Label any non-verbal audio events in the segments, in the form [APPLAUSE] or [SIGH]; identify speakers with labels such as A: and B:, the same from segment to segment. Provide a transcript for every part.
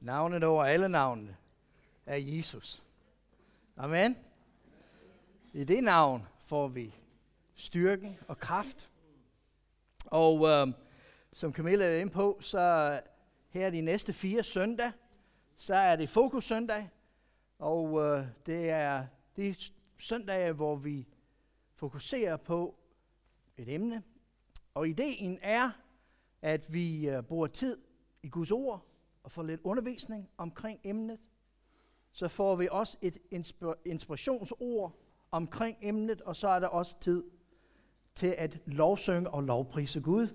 A: Navnet over alle navnene er Jesus. Amen. I det navn får vi styrken og kraft. Og øh, som Camilla er inde på, så her de næste fire søndag, så er det fokus søndag. Og øh, det er de søndage, hvor vi fokuserer på et emne. Og ideen er, at vi øh, bruger tid i Guds ord og får lidt undervisning omkring emnet. Så får vi også et inspirationsord omkring emnet, og så er der også tid til at lovsynge og lovprise Gud.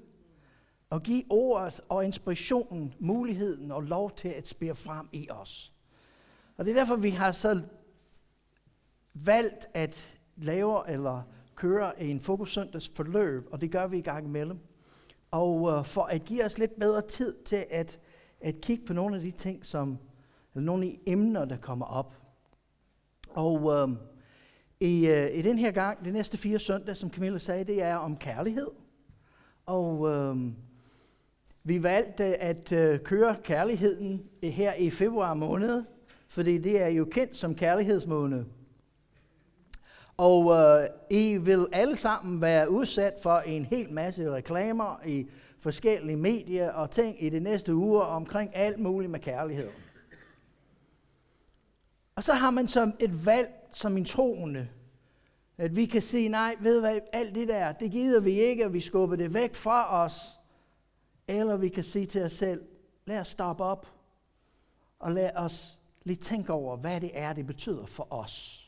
A: Og give ordet og inspirationen muligheden og lov til at spire frem i os. Og det er derfor, vi har så valgt at lave eller køre en fokussøndags forløb, og det gør vi i gang imellem. Og øh, for at give os lidt bedre tid til at, at kigge på nogle af de ting, som, eller nogle af de emner, der kommer op. Og øh, i, øh, i den her gang, de næste fire søndage, som Camilla sagde, det er om kærlighed. Og øh, vi valgte at øh, køre kærligheden her i februar måned, fordi det er jo kendt som kærlighedsmåned. Og øh, I vil alle sammen være udsat for en hel masse reklamer i forskellige medier og ting i de næste uger omkring alt muligt med kærlighed. Og så har man som et valg som en troende, at vi kan sige, nej, ved hvad, alt det der, det gider vi ikke, og vi skubber det væk fra os. Eller vi kan sige til os selv, lad os stoppe op, og lad os lige tænke over, hvad det er, det betyder for os.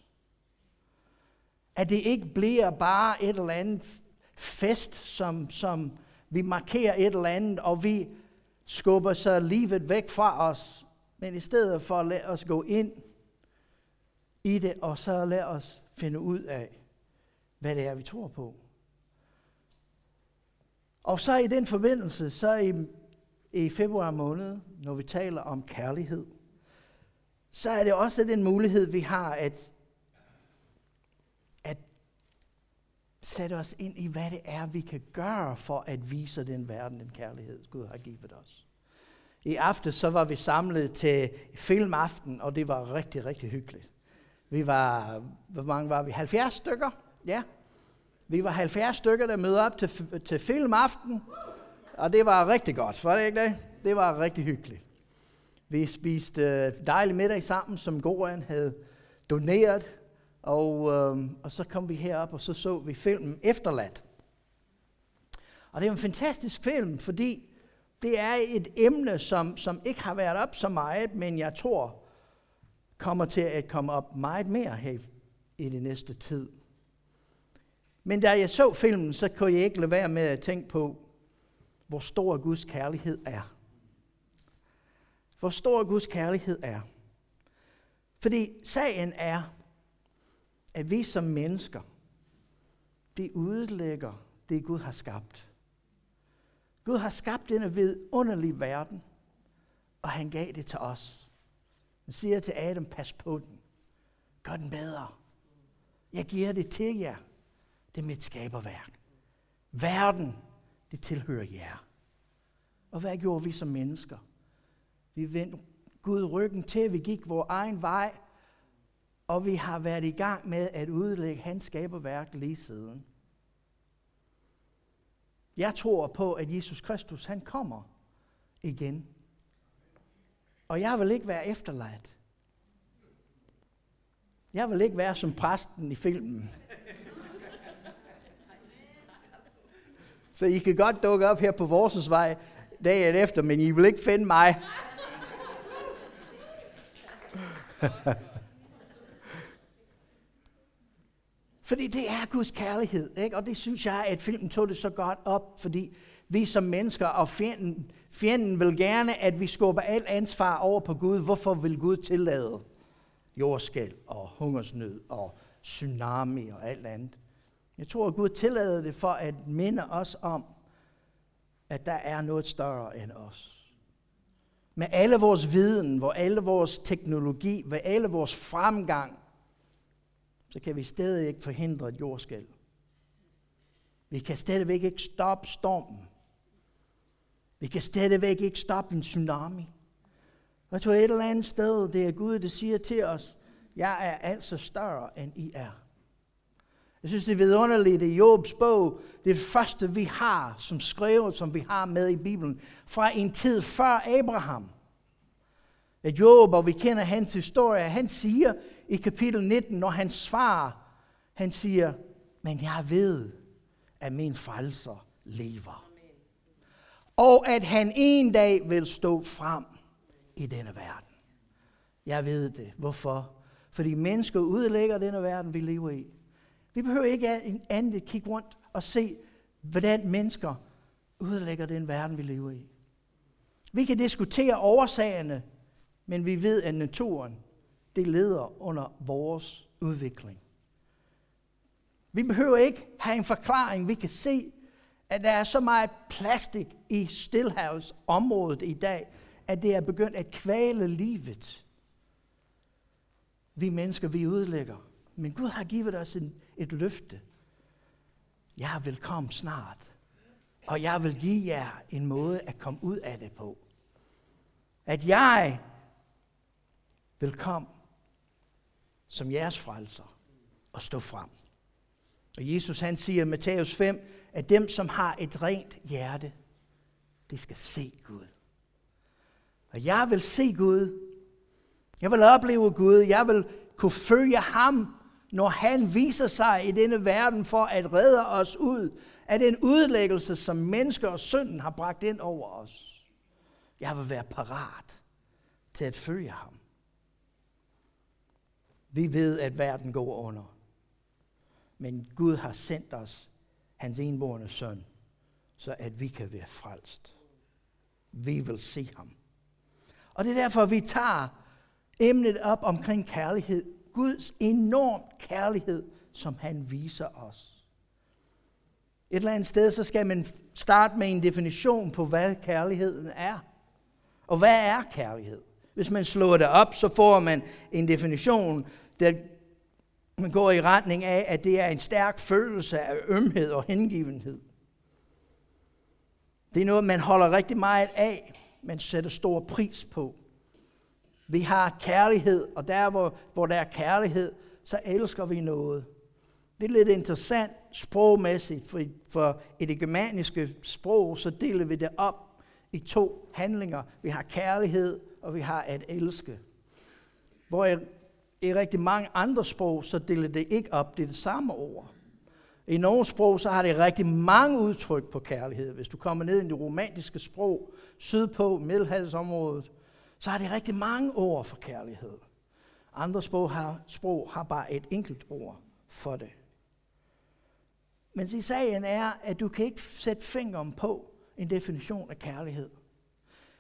A: At det ikke bliver bare et eller andet fest, som, som vi markerer et eller andet, og vi skubber så livet væk fra os. Men i stedet for at lade os gå ind i det, og så lade os finde ud af, hvad det er, vi tror på. Og så i den forbindelse, så i, i februar måned, når vi taler om kærlighed, så er det også den mulighed, vi har, at sætte os ind i, hvad det er, vi kan gøre for at vise den verden den kærlighed, Gud har givet os. I aften så var vi samlet til filmaften, og det var rigtig, rigtig hyggeligt. Vi var, hvor mange var vi? 70 stykker? Ja. Vi var 70 stykker, der mødte op til, til filmaften, og det var rigtig godt, var det ikke det? Det var rigtig hyggeligt. Vi spiste øh, dejlig middag sammen, som Goran havde doneret og, øh, og så kom vi herop, og så så vi filmen Efterladt. Og det er en fantastisk film, fordi det er et emne, som, som ikke har været op så meget, men jeg tror kommer til at komme op meget mere her i det næste tid. Men da jeg så filmen, så kunne jeg ikke lade være med at tænke på, hvor stor Guds kærlighed er. Hvor stor Guds kærlighed er. Fordi sagen er, at vi som mennesker, vi udlægger det, Gud har skabt. Gud har skabt denne vidunderlige verden, og han gav det til os. Han siger til Adam, pas på den. Gør den bedre. Jeg giver det til jer. Det er mit skaberværk. Verden, det tilhører jer. Og hvad gjorde vi som mennesker? Vi vendte Gud ryggen til, vi gik vores egen vej, og vi har været i gang med at udlægge hans skaberværk lige siden. Jeg tror på, at Jesus Kristus, han kommer igen. Og jeg vil ikke være efterladt. Jeg vil ikke være som præsten i filmen. Så I kan godt dukke op her på vores vej dagen efter, men I vil ikke finde mig. [LAUGHS] Fordi det er Guds kærlighed, ikke? og det synes jeg, at filmen tog det så godt op, fordi vi som mennesker og fjenden, fjenden vil gerne, at vi skubber alt ansvar over på Gud. Hvorfor vil Gud tillade jordskæld og hungersnød og tsunami og alt andet? Jeg tror, at Gud tillader det for at minde os om, at der er noget større end os. Med alle vores viden, hvor alle vores teknologi, med alle vores fremgang, så kan vi stadig ikke forhindre et jordskælv. Vi kan stadigvæk ikke stoppe stormen. Vi kan stadigvæk ikke stoppe en tsunami. Og tror et eller andet sted, det er Gud, der siger til os, jeg er altså større, end I er. Jeg synes, det er vidunderligt i Jobs bog, det første, vi har, som skrevet, som vi har med i Bibelen, fra en tid før Abraham. At Job, og vi kender hans historie, han siger i kapitel 19, når han svarer, han siger, men jeg ved, at min frelser lever. Og at han en dag vil stå frem i denne verden. Jeg ved det. Hvorfor? Fordi mennesker udlægger denne verden, vi lever i. Vi behøver ikke andet at kigge rundt og se, hvordan mennesker udlægger den verden, vi lever i. Vi kan diskutere årsagerne, men vi ved, at naturen det leder under vores udvikling. Vi behøver ikke have en forklaring. Vi kan se, at der er så meget plastik i stillhavsområdet i dag, at det er begyndt at kvæle livet. Vi mennesker, vi udlægger. Men Gud har givet os en, et løfte. Jeg vil komme snart. Og jeg vil give jer en måde at komme ud af det på. At jeg vil komme som jeres frelser og stå frem. Og Jesus han siger i Matthæus 5, at dem, som har et rent hjerte, det skal se Gud. Og jeg vil se Gud. Jeg vil opleve Gud. Jeg vil kunne følge ham, når han viser sig i denne verden for at redde os ud af den udlæggelse, som mennesker og synden har bragt ind over os. Jeg vil være parat til at følge ham. Vi ved, at verden går under. Men Gud har sendt os hans enborne søn, så at vi kan være frelst. Vi vil se ham. Og det er derfor, vi tager emnet op omkring kærlighed. Guds enorm kærlighed, som han viser os. Et eller andet sted, så skal man starte med en definition på, hvad kærligheden er. Og hvad er kærlighed? Hvis man slår det op, så får man en definition, der går i retning af, at det er en stærk følelse af ømhed og hengivenhed. Det er noget, man holder rigtig meget af, man sætter stor pris på. Vi har kærlighed, og der hvor, hvor der er kærlighed, så elsker vi noget. Det er lidt interessant sprogmæssigt, for, for i det germaniske sprog, så deler vi det op i to handlinger. Vi har kærlighed, og vi har at elske. Hvor i, i rigtig mange andre sprog, så deler det ikke op, det er det samme ord. I nogle sprog, så har det rigtig mange udtryk på kærlighed. Hvis du kommer ned i det romantiske sprog, sydpå, Middelhavsområdet, så har det rigtig mange ord for kærlighed. Andre sprog har, sprog har bare et enkelt ord for det. Men i sagen er, at du kan ikke sætte fingeren på en definition af kærlighed.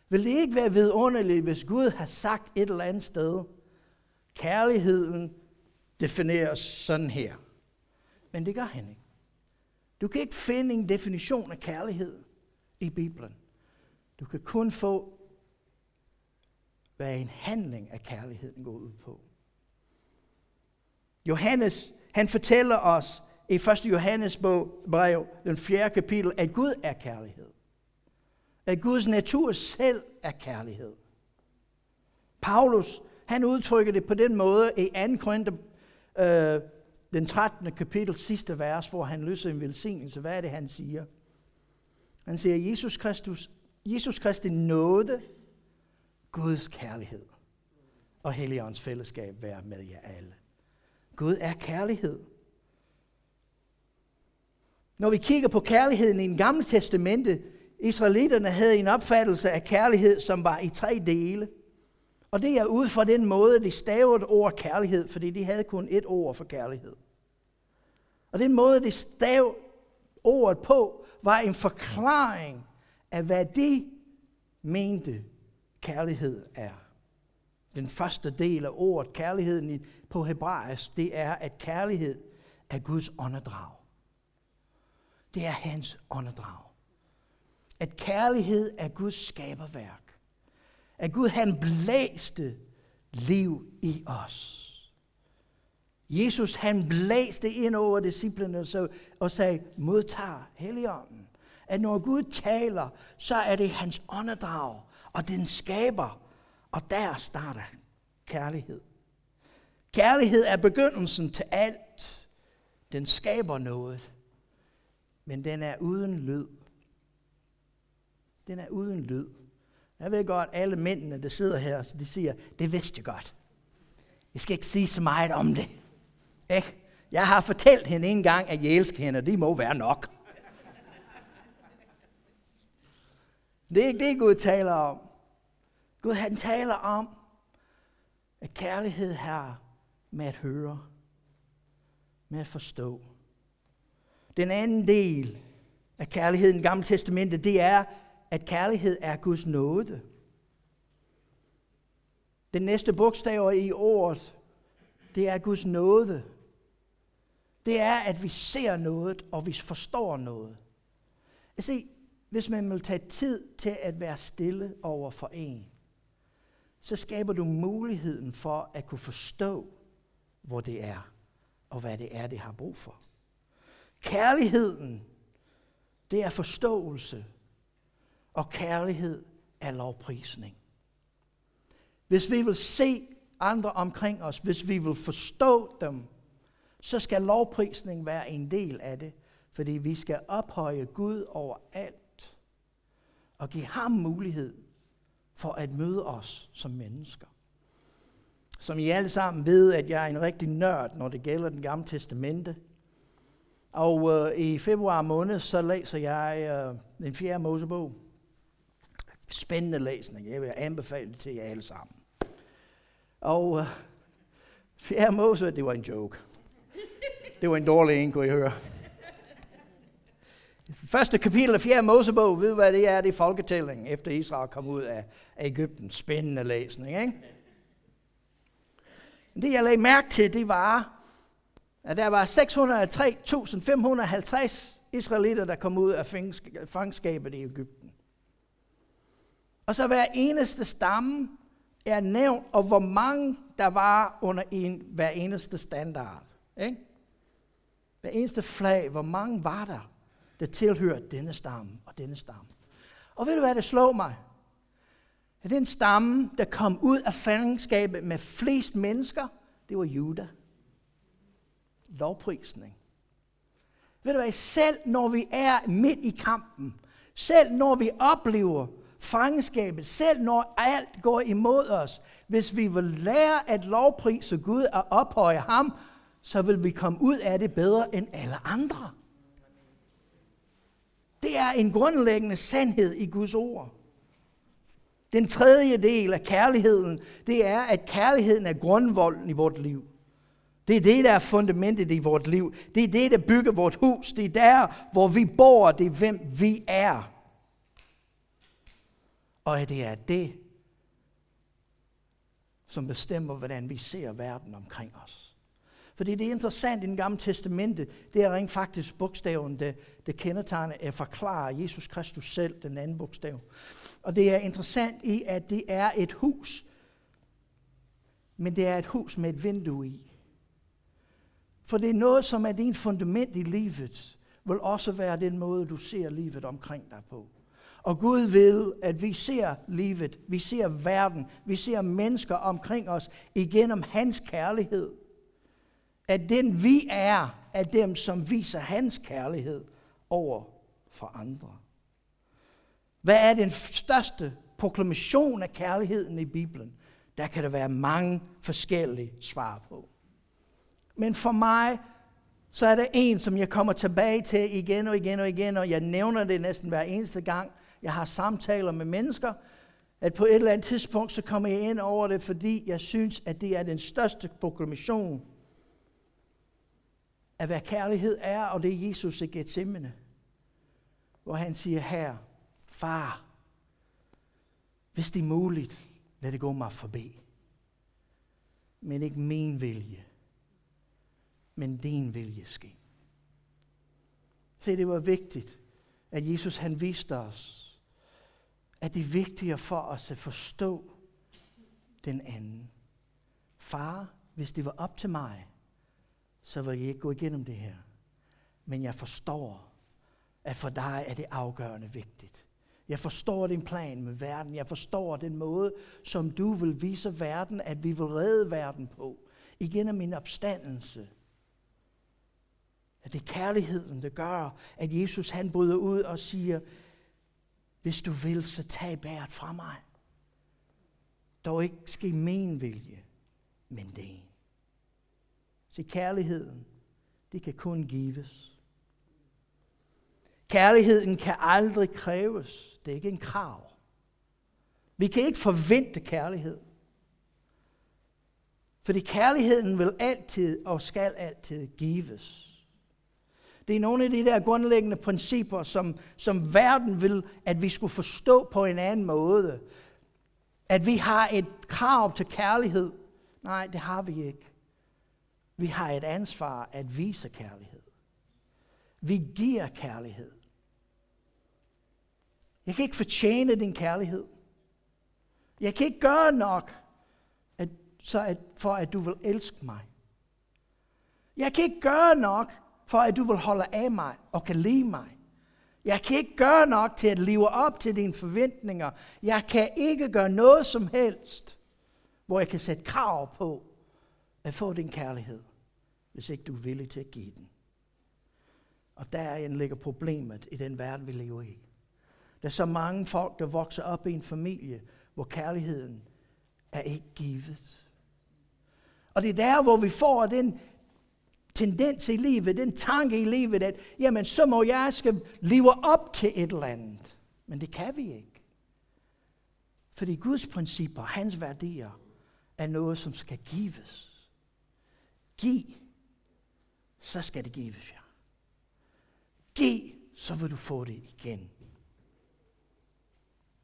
A: Vil det ikke være vidunderligt, hvis Gud har sagt et eller andet sted, kærligheden defineres sådan her. Men det gør han ikke. Du kan ikke finde en definition af kærlighed i Bibelen. Du kan kun få, hvad en handling af kærligheden går ud på. Johannes, han fortæller os i 1. Johannes brev, den 4. kapitel, at Gud er kærlighed. At Guds natur selv er kærlighed. Paulus, han udtrykker det på den måde i 2. Korinther, øh, den 13. kapitel, sidste vers, hvor han løser en velsignelse. Hvad er det, han siger? Han siger, Jesus Kristus, Jesus Kristi nåde, Guds kærlighed og Helligåndens fællesskab være med jer alle. Gud er kærlighed. Når vi kigger på kærligheden i den gamle testamente, Israelitterne havde en opfattelse af kærlighed, som var i tre dele. Og det er ud fra den måde, de stavede ord kærlighed, fordi de havde kun et ord for kærlighed. Og den måde, de stav ordet på, var en forklaring af, hvad de mente kærlighed er. Den første del af ordet, kærligheden på hebraisk, det er, at kærlighed er Guds åndedrag. Det er hans åndedrag. At kærlighed er Guds skaberværk at Gud han blæste liv i os. Jesus han blæste ind over disciplene og sagde, modtag Helligånden. At når Gud taler, så er det hans åndedrag, og den skaber. Og der starter kærlighed. Kærlighed er begyndelsen til alt. Den skaber noget, men den er uden lyd. Den er uden lyd. Jeg ved godt, alle mændene, der sidder her, de siger, det vidste jeg godt. Jeg skal ikke sige så meget om det. Ikke? Jeg har fortalt hende en gang, at jeg elsker hende, og det må være nok. Det er ikke det, Gud taler om. Gud han taler om, at kærlighed her med at høre, med at forstå. Den anden del af kærligheden i Gamle Testamentet, det er, at kærlighed er Guds nåde. Den næste bogstaver i ordet, det er Guds nåde. Det er, at vi ser noget, og vi forstår noget. Jeg hvis man vil tage tid til at være stille over for en, så skaber du muligheden for at kunne forstå, hvor det er, og hvad det er, det har brug for. Kærligheden, det er forståelse, og kærlighed er lovprisning. Hvis vi vil se andre omkring os, hvis vi vil forstå dem, så skal lovprisning være en del af det, fordi vi skal ophøje Gud over alt og give ham mulighed for at møde os som mennesker. Som I alle sammen ved, at jeg er en rigtig nørd, når det gælder den gamle testamente. Og øh, i februar måned, så læser jeg øh, den fjerde Mosebog. Spændende læsning. Jeg vil anbefale det til jer alle sammen. Og øh, fjerde Mose, det var en joke. Det var en dårlig en, kunne I høre. Første kapitel af 4. Mosebog, ved hvad det er? Det er folketælling, efter Israel kom ud af Ægypten. Spændende læsning, ikke? Det jeg lagde mærke til, det var, at der var 603.550 israelitter, der kom ud af fangskabet i Ægypten. Og så hver eneste stamme er nævnt, og hvor mange der var under en, hver eneste standard. Ikke? Hver eneste flag, hvor mange var der, der tilhørte denne stamme og denne stamme. Og ved du hvad, det slog mig? At den stamme, der kom ud af fangenskabet med flest mennesker, det var Juda. Lovprisning. Ved du hvad, selv når vi er midt i kampen, selv når vi oplever fangenskabet, selv når alt går imod os, hvis vi vil lære at lovprise Gud og ophøje ham, så vil vi komme ud af det bedre end alle andre. Det er en grundlæggende sandhed i Guds ord. Den tredje del af kærligheden, det er, at kærligheden er grundvolden i vort liv. Det er det, der er fundamentet i vort liv. Det er det, der bygger vort hus. Det er der, hvor vi bor. Det er, hvem vi er. Og det er det, som bestemmer, hvordan vi ser verden omkring os. Fordi det er interessant i den gamle testamente, det er rent faktisk bogstaven, det, det kendetegner at forklare Jesus Kristus selv, den anden bogstav. Og det er interessant i, at det er et hus, men det er et hus med et vindue i. For det er noget, som er din fundament i livet, vil også være den måde, du ser livet omkring dig på. Og Gud vil, at vi ser livet, vi ser verden, vi ser mennesker omkring os igennem hans kærlighed. At den vi er, er dem, som viser hans kærlighed over for andre. Hvad er den største proklamation af kærligheden i Bibelen? Der kan der være mange forskellige svar på. Men for mig, så er der en, som jeg kommer tilbage til igen og igen og igen, og jeg nævner det næsten hver eneste gang, jeg har samtaler med mennesker, at på et eller andet tidspunkt, så kommer jeg ind over det, fordi jeg synes, at det er den største proklamation af, hvad kærlighed er, og det er Jesus i Gethsemane, hvor han siger her, far, hvis det er muligt, lad det gå mig forbi. Men ikke min vilje, men din vilje ske. Se, det var vigtigt, at Jesus han viste os, at det er vigtigere for os at forstå den anden. Far, hvis det var op til mig, så ville jeg ikke gå igennem det her. Men jeg forstår, at for dig er det afgørende vigtigt. Jeg forstår din plan med verden. Jeg forstår den måde, som du vil vise verden, at vi vil redde verden på. Igen min opstandelse. At det er kærligheden, der gør, at Jesus han bryder ud og siger, hvis du vil, så tag bæret fra mig. Dog ikke ske min vilje, men det. Så kærligheden, det kan kun gives. Kærligheden kan aldrig kræves. Det er ikke en krav. Vi kan ikke forvente kærlighed. Fordi kærligheden vil altid og skal altid gives. Det er nogle af de der grundlæggende principper, som, som verden vil, at vi skulle forstå på en anden måde. At vi har et krav til kærlighed. Nej, det har vi ikke. Vi har et ansvar at vise kærlighed. Vi giver kærlighed. Jeg kan ikke fortjene din kærlighed. Jeg kan ikke gøre nok, at, så at, for at du vil elske mig. Jeg kan ikke gøre nok, for at du vil holde af mig og kan lide mig. Jeg kan ikke gøre nok til at leve op til dine forventninger. Jeg kan ikke gøre noget som helst, hvor jeg kan sætte krav på at få din kærlighed, hvis ikke du er villig til at give den. Og der ligger problemet i den verden, vi lever i. Der er så mange folk, der vokser op i en familie, hvor kærligheden er ikke givet. Og det er der, hvor vi får den tendens i livet, den tanke i livet, at jamen, så må jeg skal leve op til et eller andet. Men det kan vi ikke. Fordi Guds principper, hans værdier, er noget, som skal gives. Giv, så skal det gives jer. Giv, så vil du få det igen.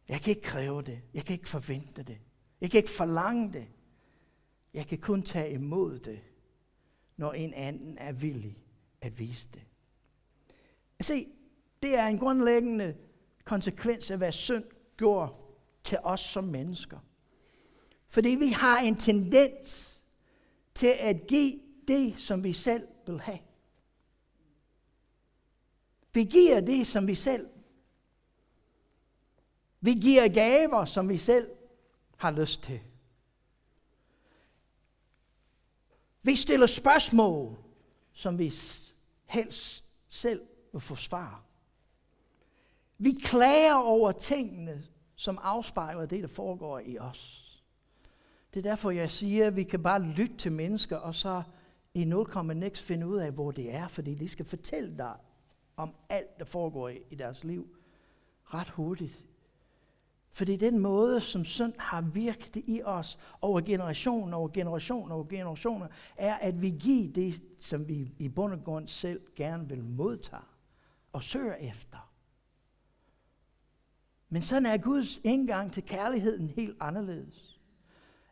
A: Jeg kan ikke kræve det. Jeg kan ikke forvente det. Jeg kan ikke forlange det. Jeg kan kun tage imod det når en anden er villig at vise det. Altså, se, det er en grundlæggende konsekvens af, hvad synd gjorde til os som mennesker. Fordi vi har en tendens til at give det, som vi selv vil have. Vi giver det, som vi selv. Vi giver gaver, som vi selv har lyst til. Vi stiller spørgsmål, som vi helst selv vil få svar. Vi klager over tingene, som afspejler det, der foregår i os. Det er derfor, jeg siger, at vi kan bare lytte til mennesker, og så i 0, finde ud af, hvor det er, fordi de skal fortælle dig om alt, der foregår i deres liv ret hurtigt fordi den måde, som synd har virket i os over generationer, over generationer, over generationer, er, at vi giver det, som vi i bund og grund selv gerne vil modtage og søger efter. Men sådan er Guds indgang til kærligheden helt anderledes.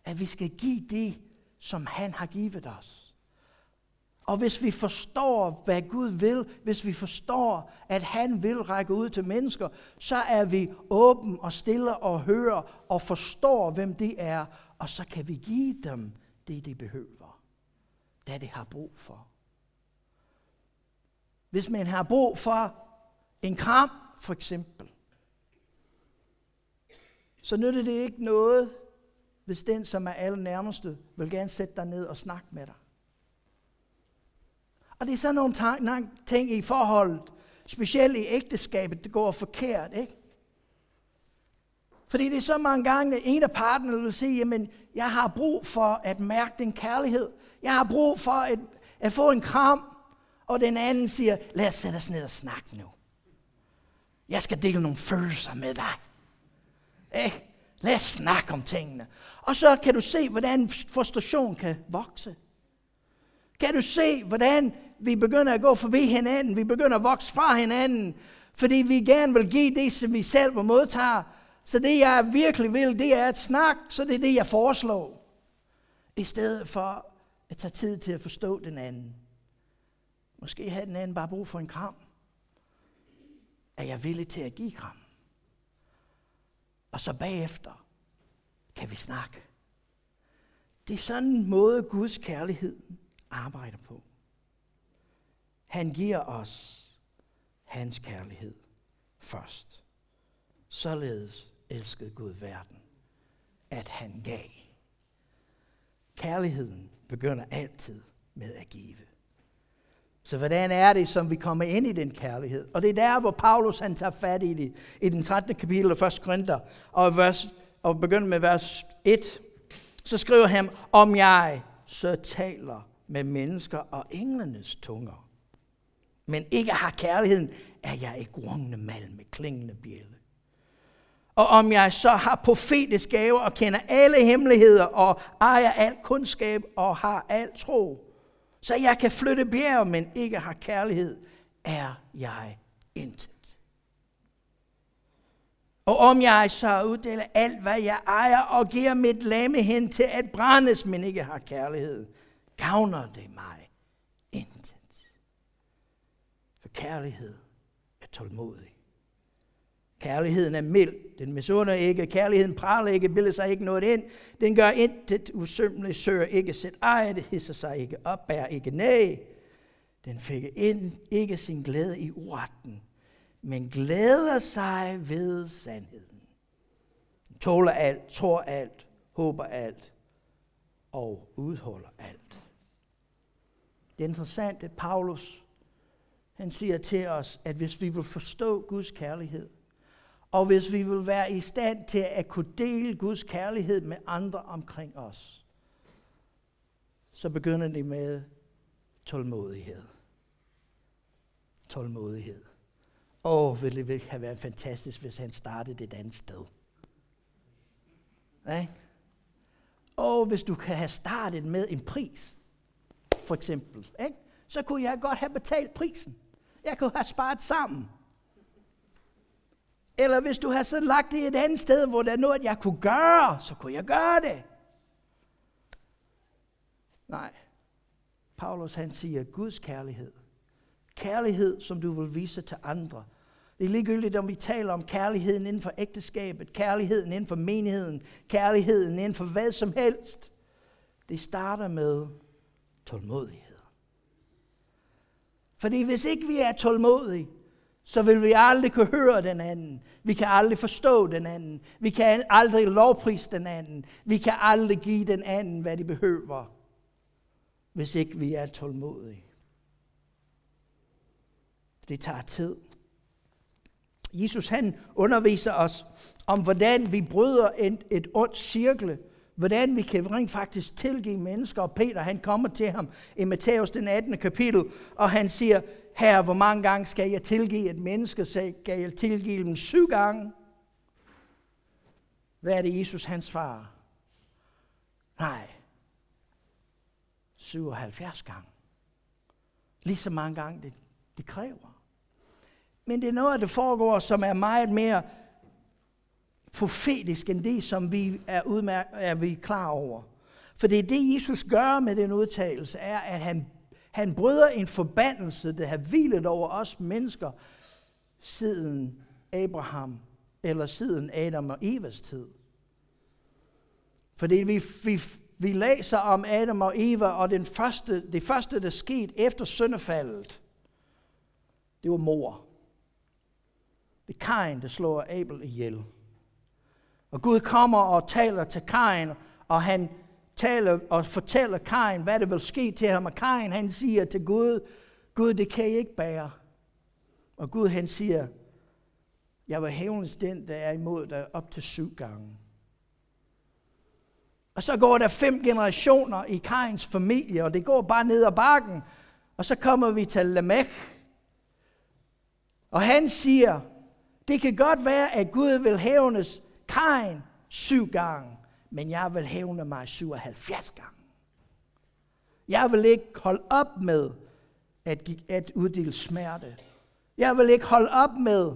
A: At vi skal give det, som han har givet os. Og hvis vi forstår, hvad Gud vil, hvis vi forstår, at han vil række ud til mennesker, så er vi åben og stille og hører og forstår, hvem det er, og så kan vi give dem det, de behøver, det de har brug for. Hvis man har brug for en kram, for eksempel, så nytter det ikke noget, hvis den, som er alle nærmeste, vil gerne sætte dig ned og snakke med dig. Og det er sådan nogle ting i forholdet, specielt i ægteskabet, det går forkert, ikke? Fordi det er så mange gange, at en af partnerne vil sige, jamen, jeg har brug for at mærke din kærlighed. Jeg har brug for at, at få en kram. Og den anden siger, lad os sætte os ned og snakke nu. Jeg skal dele nogle følelser med dig. Ikke? Lad os snakke om tingene. Og så kan du se, hvordan frustration kan vokse. Kan du se, hvordan vi begynder at gå forbi hinanden, vi begynder at vokse fra hinanden, fordi vi gerne vil give det, som vi selv modtager. Så det, jeg virkelig vil, det er at snakke, så det er det, jeg foreslår. I stedet for at tage tid til at forstå den anden. Måske har den anden bare brug for en kram. Er jeg villig til at give kram? Og så bagefter kan vi snakke. Det er sådan en måde, Guds kærlighed arbejder på. Han giver os hans kærlighed først. Således elskede Gud verden, at han gav. Kærligheden begynder altid med at give. Så hvordan er det, som vi kommer ind i den kærlighed? Og det er der, hvor Paulus han tager fat i det, i den 13. kapitel af 1. Korinther, og, vers, og begynder med vers 1. Så skriver han, om jeg så taler med mennesker og englenes tunger, men ikke har kærligheden, er jeg ikke rungende mal med klingende bjælle. Og om jeg så har profetisk gave og kender alle hemmeligheder og ejer al kundskab og har al tro, så jeg kan flytte bjerg, men ikke har kærlighed, er jeg intet. Og om jeg så uddeler alt, hvad jeg ejer, og giver mit lame hen til at brændes, men ikke har kærlighed, gavner det mig intet. For kærlighed er tålmodig. Kærligheden er mild. Den misunder ikke. Kærligheden praler ikke, bilder sig ikke noget ind. Den gør intet usømmeligt, søger ikke sit eget, hisser sig ikke op, bærer ikke næ. Den fik ind, ikke sin glæde i uretten, men glæder sig ved sandheden. Den tåler alt, tror alt, håber alt og udholder alt. Det er interessant, at Paulus han siger til os, at hvis vi vil forstå Guds kærlighed, og hvis vi vil være i stand til at kunne dele Guds kærlighed med andre omkring os, så begynder det med tålmodighed. Tålmodighed. Åh, ville det have været fantastisk, hvis han startede et andet sted. Ja? Og hvis du kan have startet med en pris, for eksempel, ikke? så kunne jeg godt have betalt prisen. Jeg kunne have sparet sammen. Eller hvis du har så lagt det et andet sted, hvor der er noget, jeg kunne gøre, så kunne jeg gøre det. Nej. Paulus han siger, Guds kærlighed. Kærlighed, som du vil vise til andre. Det er ligegyldigt, om vi taler om kærligheden inden for ægteskabet, kærligheden inden for menigheden, kærligheden inden for hvad som helst. Det starter med tålmodighed. Fordi hvis ikke vi er tålmodige, så vil vi aldrig kunne høre den anden. Vi kan aldrig forstå den anden. Vi kan aldrig lovprise den anden. Vi kan aldrig give den anden, hvad de behøver, hvis ikke vi er tålmodige. Det tager tid. Jesus han underviser os om, hvordan vi bryder et, et ondt cirkel, hvordan vi kan rent faktisk tilgive mennesker. Og Peter han kommer til ham i Matthæus den 18. kapitel, og han siger, her, hvor mange gange skal jeg tilgive et menneske? Skal jeg tilgive dem syv gange? Hvad er det, Jesus hans far? Nej. 77 gange. Lige så mange gange det, det kræver. Men det er noget, der foregår, som er meget mere profetisk end det, som vi er, udmær- er vi klar over. For det er det, Jesus gør med den udtalelse, er, at han han bryder en forbandelse, der har hvilet over os mennesker siden Abraham, eller siden Adam og Evas tid. Fordi vi, vi, vi læser om Adam og Eva, og den første, det første, der skete efter syndefaldet, det var mor. Det er Kain, der slår Abel ihjel. Og Gud kommer og taler til Kain, og han taler og fortæller Kain, hvad der vil ske til ham. Og Kain, han siger til Gud, Gud, det kan jeg ikke bære. Og Gud, han siger, jeg vil hævnes den, der er imod dig op til syv gange. Og så går der fem generationer i Kains familie, og det går bare ned ad bakken. Og så kommer vi til Lamech. Og han siger, det kan godt være, at Gud vil hævnes Kain syv gange men jeg vil hævne mig 77 gange. Jeg vil ikke holde op med at, at uddele smerte. Jeg vil ikke holde op med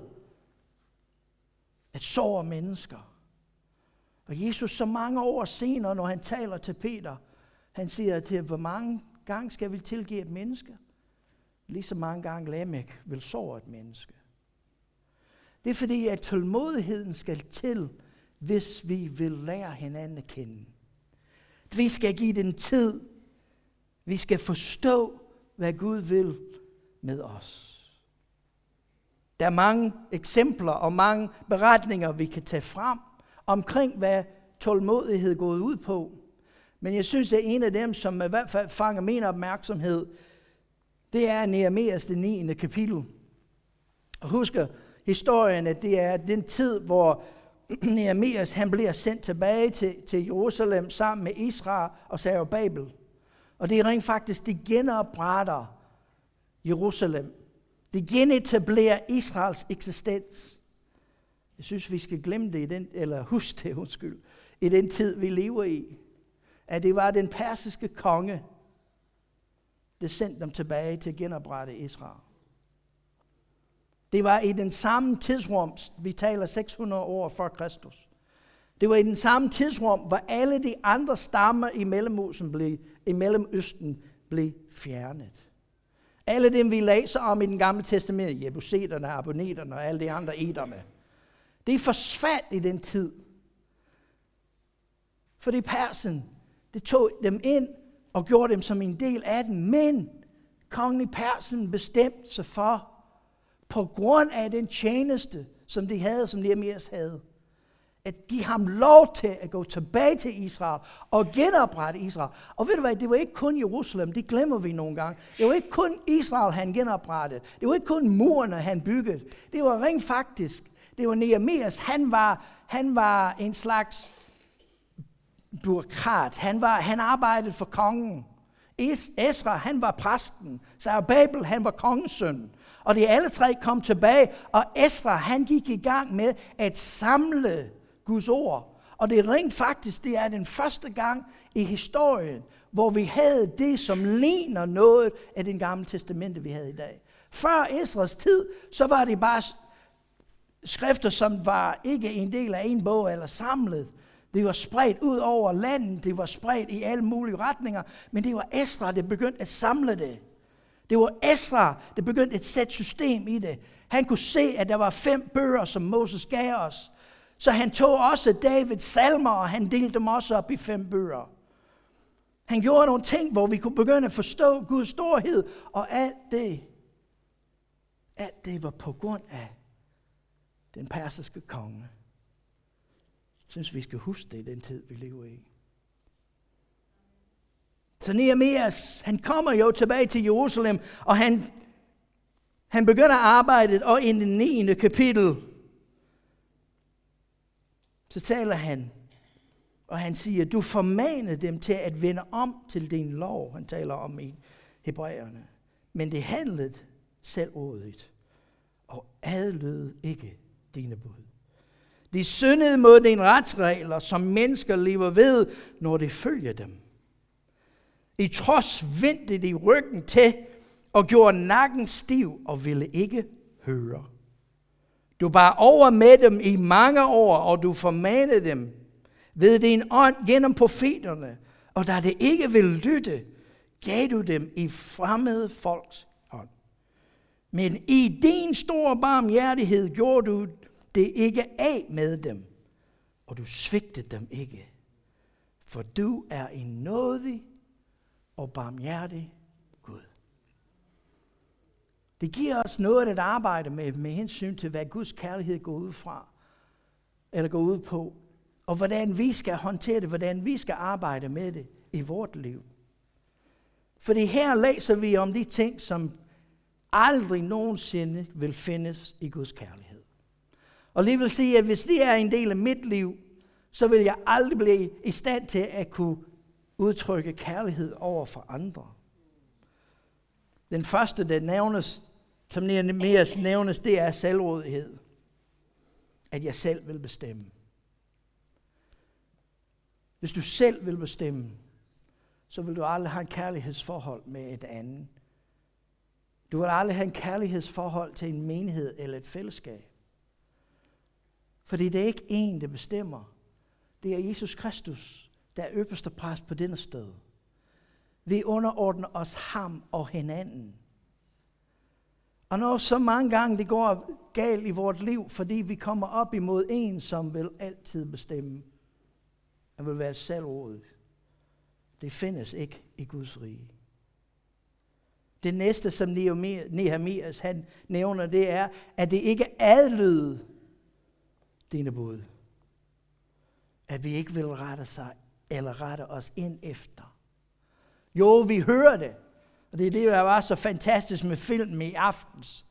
A: at såre mennesker. Og Jesus så mange år senere, når han taler til Peter, han siger til, hvor mange gange skal vi tilgive et menneske? Lige så mange gange Lamek vil såre et menneske. Det er fordi, at tålmodigheden skal til, hvis vi vil lære hinanden at kende. Vi skal give den tid. Vi skal forstå, hvad Gud vil med os. Der er mange eksempler og mange beretninger, vi kan tage frem omkring, hvad tålmodighed går ud på. Men jeg synes, at en af dem, som i hvert fald fanger min opmærksomhed, det er Nehemias det 9. kapitel. Og husker historien, at det er den tid, hvor Nehemias han bliver sendt tilbage til, til Jerusalem sammen med Israel og Babel. Og det er rent faktisk, de genopretter Jerusalem. Det genetablerer Israels eksistens. Jeg synes, vi skal glemme det, i den, eller huske det, undskyld, i den tid, vi lever i. At det var den persiske konge, der sendte dem tilbage til at genoprette Israel. Det var i den samme tidsrum, vi taler 600 år før Kristus. Det var i den samme tidsrum, hvor alle de andre stammer i Mellemøsten blev, i Mellemøsten blev fjernet. Alle dem, vi læser om i den gamle testament, Jebuseterne, Aboneterne og alle de andre ederne, det forsvandt i den tid. Fordi Persen, det tog dem ind og gjorde dem som en del af den. Men kongen i Persen bestemte sig for, på grund af den tjeneste, som de havde, som Nehemias havde, at give ham lov til at gå tilbage til Israel og genoprette Israel. Og ved du hvad, det var ikke kun Jerusalem, det glemmer vi nogle gange. Det var ikke kun Israel, han genoprettede. Det var ikke kun murene, han byggede. Det var rent faktisk, det var Nehemias, han var, han var en slags byråkrat. Han, var, han arbejdede for kongen. Es, Esra, han var præsten. Så Babel, han var kongens søn. Og de alle tre kom tilbage, og Esra, han gik i gang med at samle Guds ord. Og det er rent faktisk, det er den første gang i historien, hvor vi havde det, som ligner noget af den gamle testamente, vi havde i dag. Før Esras tid, så var det bare skrifter, som var ikke en del af en bog eller samlet. Det var spredt ud over landet, det var spredt i alle mulige retninger, men det var Esra, der begyndte at samle det. Det var Esra, der begyndte at sætte system i det. Han kunne se, at der var fem bøger, som Moses gav os. Så han tog også Davids salmer, og han delte dem også op i fem bøger. Han gjorde nogle ting, hvor vi kunne begynde at forstå Guds storhed, og alt det, alt det var på grund af den persiske konge. Jeg synes, vi skal huske det i den tid, vi lever i. Så Nehemias, han kommer jo tilbage til Jerusalem, og han, han begynder arbejdet, og i den 9. kapitel, så taler han, og han siger, du formanede dem til at vende om til din lov. Han taler om i Hebræerne. Men det handlede selvrådigt, og adlød ikke dine bud. De syndede mod dine retsregler, som mennesker lever ved, når de følger dem. I trods vendte de ryggen til og gjorde nakken stiv og ville ikke høre. Du bar over med dem i mange år, og du formanede dem ved din ånd gennem profeterne. Og da det ikke ville lytte, gav du dem i fremmede folks hånd. Men i din store barmhjertighed gjorde du det ikke af med dem, og du svigtede dem ikke. For du er en nådig og barmhjertig Gud. Det giver os noget at arbejde med, med hensyn til, hvad Guds kærlighed går ud fra, eller går ud på, og hvordan vi skal håndtere det, hvordan vi skal arbejde med det i vort liv. Fordi her læser vi om de ting, som aldrig nogensinde vil findes i Guds kærlighed. Og det vil sige, at hvis det er en del af mit liv, så vil jeg aldrig blive i stand til at kunne udtrykke kærlighed over for andre. Den første, der nævnes, som mere nævnes, det er selvrådighed. At jeg selv vil bestemme. Hvis du selv vil bestemme, så vil du aldrig have en kærlighedsforhold med et andet. Du vil aldrig have en kærlighedsforhold til en menighed eller et fællesskab. Fordi det er ikke en, der bestemmer. Det er Jesus Kristus, der er øverste præst på denne sted. Vi underordner os ham og hinanden. Og når så mange gange det går galt i vores liv, fordi vi kommer op imod en, som vil altid bestemme, Han vil være selvrådet. Det findes ikke i Guds rige. Det næste, som Nehemias han nævner, det er, at det ikke adlyder dine bud. At vi ikke vil rette sig eller rette os ind efter. Jo, vi hører det. Og det er det, der var så fantastisk med filmen i aftens.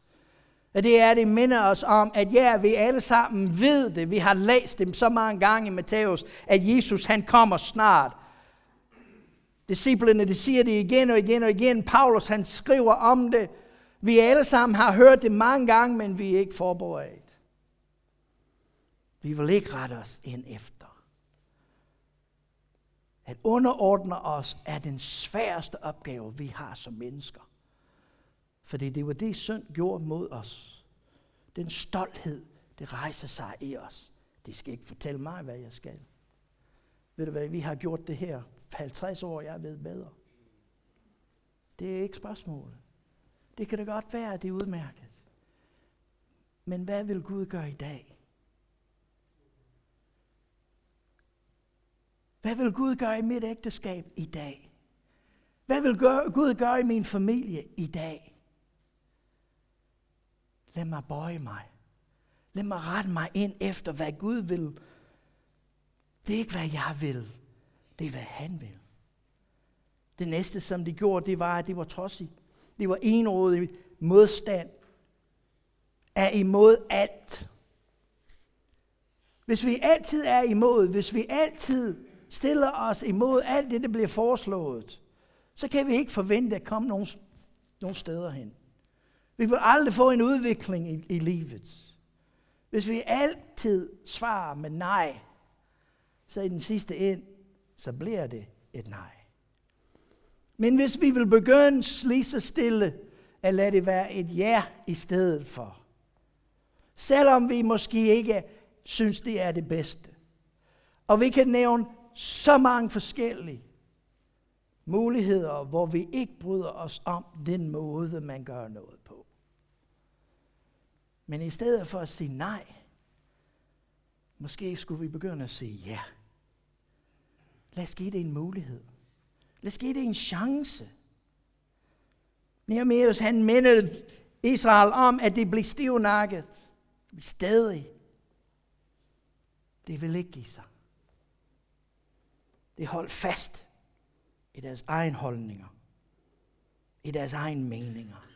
A: At det er, det minder os om, at ja, vi alle sammen ved det. Vi har læst dem så mange gange i Matthæus, at Jesus han kommer snart. Disciplerne, de siger det igen og igen og igen. Paulus, han skriver om det. Vi alle sammen har hørt det mange gange, men vi er ikke forberedt. Vi vil ikke rette os ind efter. At underordne os er den sværeste opgave, vi har som mennesker. Fordi det var det, synd gjorde mod os. Den stolthed, det rejser sig i os. Det skal ikke fortælle mig, hvad jeg skal. Ved du hvad, vi har gjort det her 50 år, jeg ved bedre. Det er ikke spørgsmålet. Det kan da godt være, at det er udmærket. Men hvad vil Gud gøre i dag? Hvad vil Gud gøre i mit ægteskab i dag? Hvad vil Gud gøre i min familie i dag? Lad mig bøje mig. Lad mig rette mig ind efter, hvad Gud vil. Det er ikke, hvad jeg vil. Det er, hvad han vil. Det næste, som de gjorde, det var, at de var trodsigt. Det var enrådig modstand. Er imod alt. Hvis vi altid er imod, hvis vi altid stiller os imod alt det, der bliver foreslået, så kan vi ikke forvente at komme nogen, nogen steder hen. Vi vil aldrig få en udvikling i, i livet. Hvis vi altid svarer med nej, så i den sidste ende, så bliver det et nej. Men hvis vi vil begynde lige så stille at lade det være et ja i stedet for, selvom vi måske ikke synes, det er det bedste, og vi kan nævne så mange forskellige muligheder, hvor vi ikke bryder os om den måde, man gør noget på. Men i stedet for at sige nej, måske skulle vi begynde at sige ja. Lad os give det en mulighed. Lad os give det en chance. Nehemias, han mindede Israel om, at det blev stivnakket. Stadig. Det vil ikke give sig. Det holdt fast i deres egen holdninger. I deres egen meninger.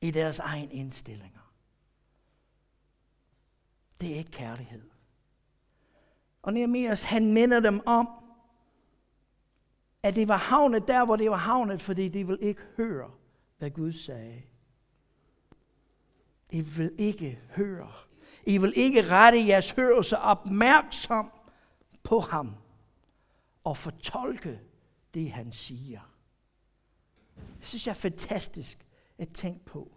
A: I deres egen indstillinger. Det er ikke kærlighed. Og Nehemias, han minder dem om, at det var havnet der, hvor det var havnet, fordi de vil ikke høre, hvad Gud sagde. I vil ikke høre. I vil ikke rette jeres hørelse opmærksom på ham og fortolke det, han siger. Det synes jeg er fantastisk at tænke på.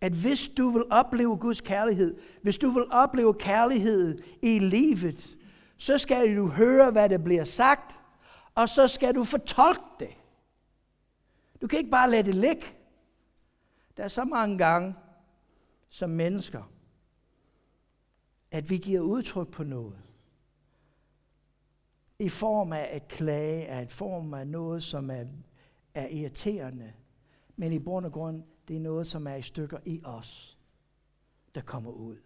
A: At hvis du vil opleve Guds kærlighed, hvis du vil opleve kærlighed i livet, så skal du høre, hvad der bliver sagt, og så skal du fortolke det. Du kan ikke bare lade det ligge. Der er så mange gange som mennesker, at vi giver udtryk på noget. I form af at klage, af en form af noget, som er, er irriterende. Men i bund og grund, det er noget, som er i stykker i os, der kommer ud.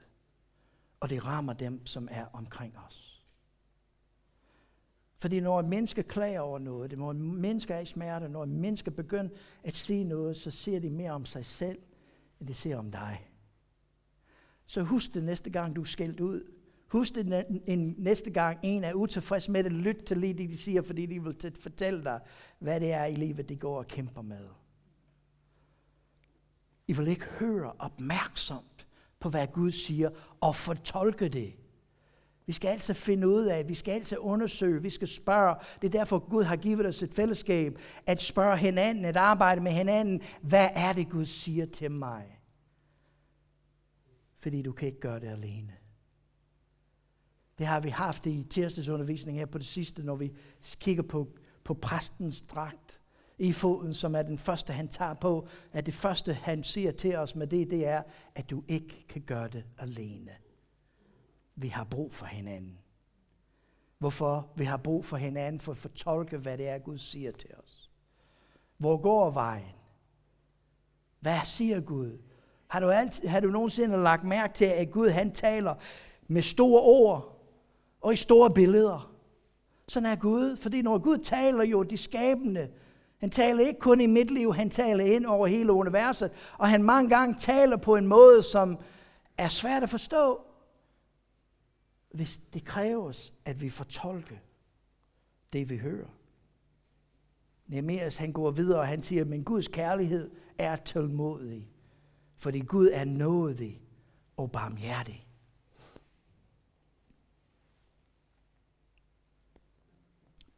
A: Og det rammer dem, som er omkring os. Fordi når et menneske klager over noget, når et menneske er i smerte, når et menneske begynder at sige noget, så ser de mere om sig selv, end de ser om dig. Så husk det næste gang, du er skældt ud. Husk det en, næste gang, en er utilfreds med det. Lyt til lige det, de siger, fordi de vil fortælle dig, hvad det er i livet, de går og kæmper med. I vil ikke høre opmærksomt på, hvad Gud siger, og fortolke det. Vi skal altid finde ud af, vi skal altid undersøge, vi skal spørge. Det er derfor, Gud har givet os et fællesskab, at spørge hinanden, at arbejde med hinanden. Hvad er det, Gud siger til mig? Fordi du kan ikke gøre det alene. Det har vi haft i tirsdagsundervisning her på det sidste, når vi kigger på, på præstens dragt i foden, som er den første, han tager på. At det første, han siger til os med det, det er, at du ikke kan gøre det alene. Vi har brug for hinanden. Hvorfor? Vi har brug for hinanden for at fortolke, hvad det er, Gud siger til os. Hvor går vejen? Hvad siger Gud? Har du, altid, har du nogensinde lagt mærke til, at Gud han taler med store ord og i store billeder? Sådan er Gud, fordi når Gud taler jo de skabende, han taler ikke kun i mit liv, han taler ind over hele universet, og han mange gange taler på en måde, som er svært at forstå, hvis det kræves, at vi fortolker det, vi hører. Nehemias han går videre, og han siger, men Guds kærlighed er tålmodig, fordi Gud er nådig og barmhjertig.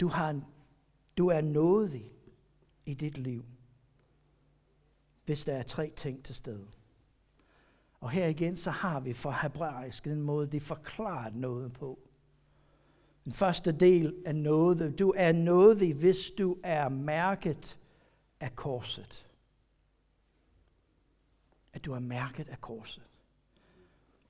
A: Du, har, du er nådig i dit liv, hvis der er tre ting til stede. Og her igen, så har vi for hebraisk den måde, det forklarer noget på. Den første del er noget. Du er nådig, hvis du er mærket af korset. At du er mærket af korset.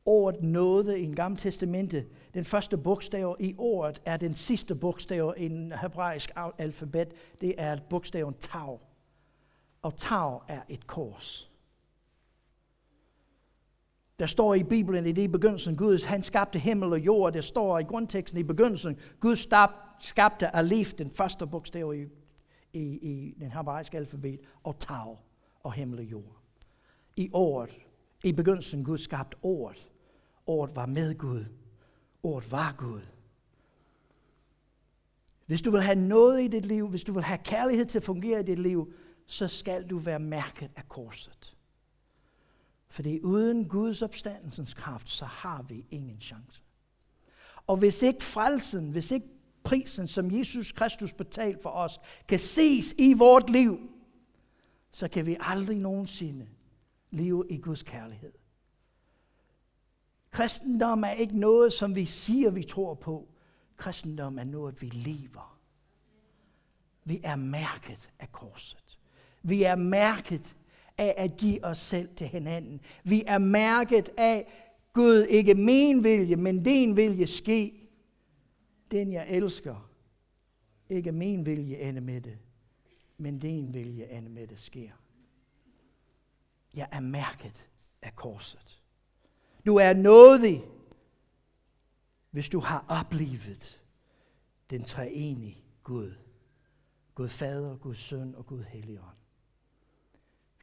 A: Ordet nåde i en gamle testamente, den første bogstav i ordet er den sidste bogstav i en hebraisk alfabet. Det er bogstaven tau. Og tau er et kors. Der står i Bibelen, i det i begyndelsen, Gud han skabte himmel og jord. Der står i grundteksten i begyndelsen, Gud skabte alif, den første bogstav i, i, i den hebraiske alfabet, og tau og himmel og jord. I ordet, i begyndelsen, Gud skabte ordet. Ordet var med Gud. Ordet var Gud. Hvis du vil have noget i dit liv, hvis du vil have kærlighed til at fungere i dit liv, så skal du være mærket af korset. Fordi uden Guds opstandelsens kraft, så har vi ingen chance. Og hvis ikke frelsen, hvis ikke prisen, som Jesus Kristus betalte for os, kan ses i vort liv, så kan vi aldrig nogensinde leve i Guds kærlighed. Kristendom er ikke noget, som vi siger, vi tror på. Kristendom er noget, vi lever. Vi er mærket af korset. Vi er mærket af at give os selv til hinanden. Vi er mærket af, Gud, ikke min vilje, men din vilje ske. Den jeg elsker, ikke min vilje ende med det, men din vilje ende med det sker. Jeg er mærket af korset. Du er nådig, hvis du har oplevet den treenige Gud. Gud Fader, Gud Søn og Gud Helligånd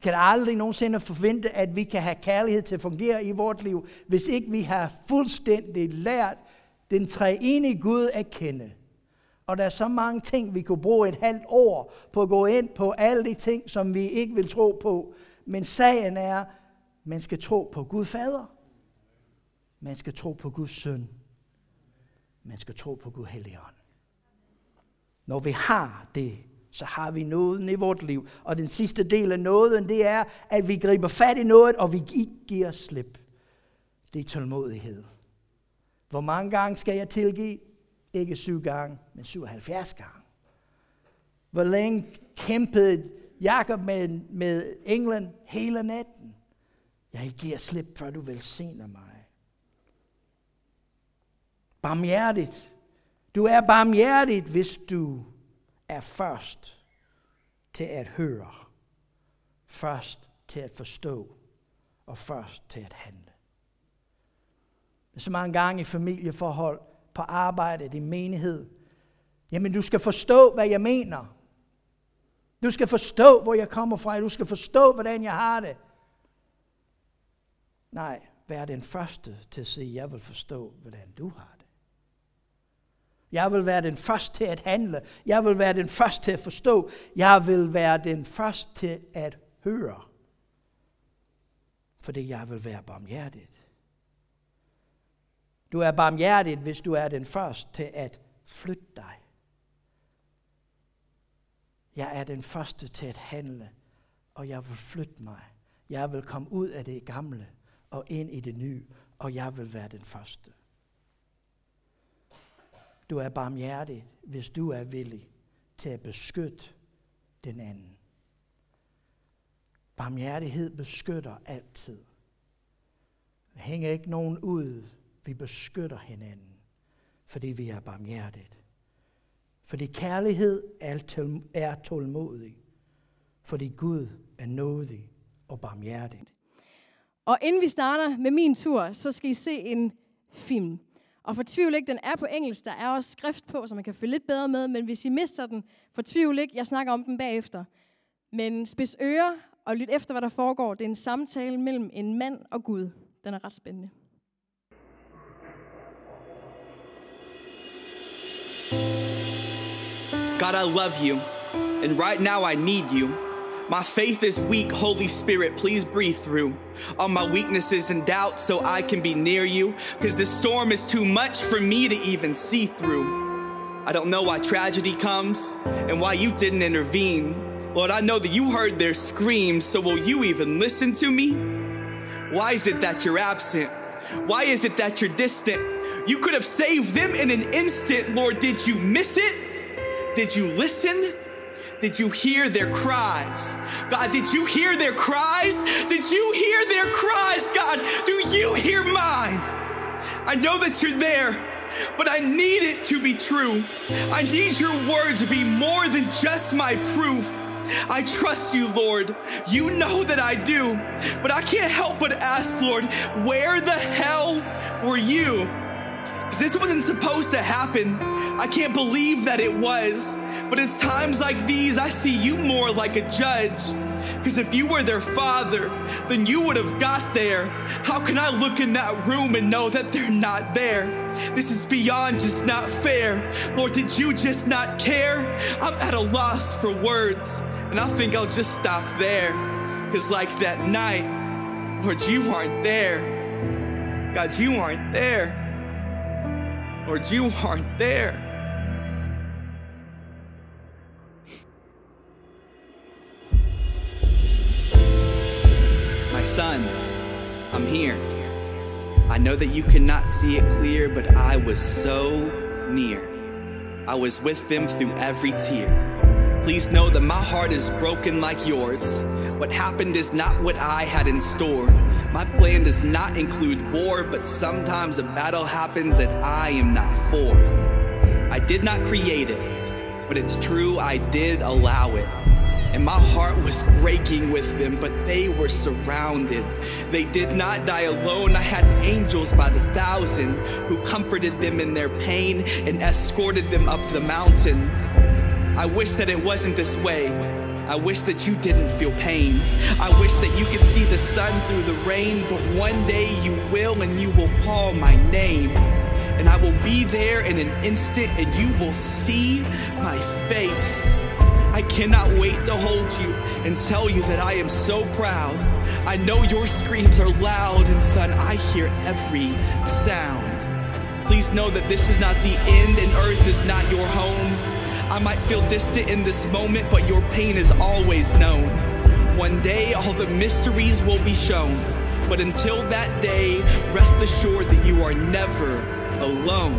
A: kan aldrig nogensinde forvente, at vi kan have kærlighed til at fungere i vores liv, hvis ikke vi har fuldstændig lært den treenige Gud at kende. Og der er så mange ting, vi kunne bruge et halvt år på at gå ind på alle de ting, som vi ikke vil tro på. Men sagen er, man skal tro på Gud Fader. Man skal tro på Guds Søn. Man skal tro på Gud Helligånd. Når vi har det så har vi nåden i vort liv. Og den sidste del af nåden, det er, at vi griber fat i noget, og vi ikke giver slip. Det er tålmodighed. Hvor mange gange skal jeg tilgive? Ikke syv gange, men 77 gange. Hvor længe kæmpede Jakob med, med England hele natten? Jeg giver slip, før du velsigner mig. Barmhjertigt. Du er barmhjertigt, hvis du er først til at høre, først til at forstå og først til at handle. Det så mange gange i familieforhold, på arbejde, i menighed. Jamen, du skal forstå, hvad jeg mener. Du skal forstå, hvor jeg kommer fra. Du skal forstå, hvordan jeg har det. Nej, vær den første til at sige, jeg vil forstå, hvordan du har det. Jeg vil være den første til at handle. Jeg vil være den første til at forstå. Jeg vil være den første til at høre. Fordi jeg vil være barmhjertig. Du er barmhjertig, hvis du er den første til at flytte dig. Jeg er den første til at handle, og jeg vil flytte mig. Jeg vil komme ud af det gamle og ind i det nye, og jeg vil være den første. Du er barmhjertig, hvis du er villig til at beskytte den anden. Barmhjertighed beskytter altid. Der hænger ikke nogen ud. Vi beskytter hinanden, fordi vi er barmhjertigt. Fordi kærlighed er tålmodig. Fordi Gud er nådig og barmhjertig.
B: Og inden vi starter med min tur, så skal I se en film. Og fortvivl ikke, den er på engelsk. Der er også skrift på, så man kan følge lidt bedre med. Men hvis I mister den, fortvivl ikke. Jeg snakker om den bagefter. Men spids ører og lyt efter, hvad der foregår. Det er en samtale mellem en mand og Gud. Den er ret spændende.
C: God, I love you, and right now I need you. My faith is weak, Holy Spirit, please breathe through all my weaknesses and doubts so I can be near you. Cause this storm is too much for me to even see through. I don't know why tragedy comes and why you didn't intervene. Lord, I know that you heard their screams, so will you even listen to me? Why is it that you're absent? Why is it that you're distant? You could have saved them in an instant, Lord. Did you miss it? Did you listen? Did you hear their cries? God, did you hear their cries? Did you hear their cries? God, do you hear mine? I know that you're there, but I need it to be true. I need your word to be more than just my proof. I trust you, Lord. You know that I do, but I can't help but ask, Lord, where the hell were you? Because this wasn't supposed to happen. I can't believe that it was. But it's times like these I see you more like a judge. Because if you were their father, then you would have got there. How can I look in that room and know that they're not there? This is beyond just not fair. Lord, did you just not care? I'm at a loss for words, and I think I'll just stop there. Because, like that night, Lord, you aren't there. God, you aren't there. Lord, you aren't there. Son, I'm here. I know that you cannot see it clear, but I was so near. I was with them through every tear. Please know that my heart is broken like yours. What happened is not what I had in store. My plan does not include war, but sometimes a battle happens that I am not for. I did not create it, but it's true I did allow it. And my heart was breaking with them, but they were surrounded. They did not die alone. I had angels by the thousand who comforted them in their pain and escorted them up the mountain. I wish that it wasn't this way. I wish that you didn't feel pain. I wish that you could see the sun through the rain, but one day you will and you will call my name. And I will be there in an instant and you will see my face. I cannot wait to hold you and tell you that I am so proud. I know your screams are loud, and son, I hear every sound. Please know that this is not the end, and earth is not your home. I might feel distant in this moment, but your pain is always known. One day, all the mysteries will be shown. But until that day, rest assured that you are never alone.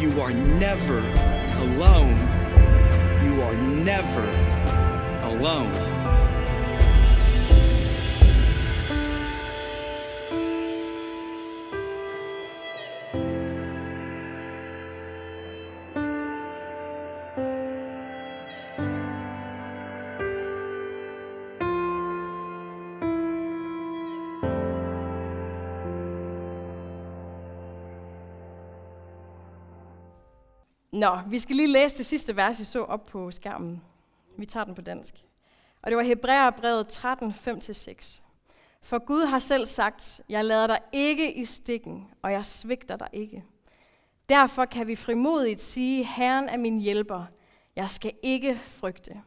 C: You are never alone. You are never alone.
B: Nå, vi skal lige læse det sidste vers, I så op på skærmen. Vi tager den på dansk. Og det var Hebræerbrevet 13, 5-6. For Gud har selv sagt, jeg lader dig ikke i stikken, og jeg svigter dig ikke. Derfor kan vi frimodigt sige, Herren er min hjælper. Jeg skal ikke frygte.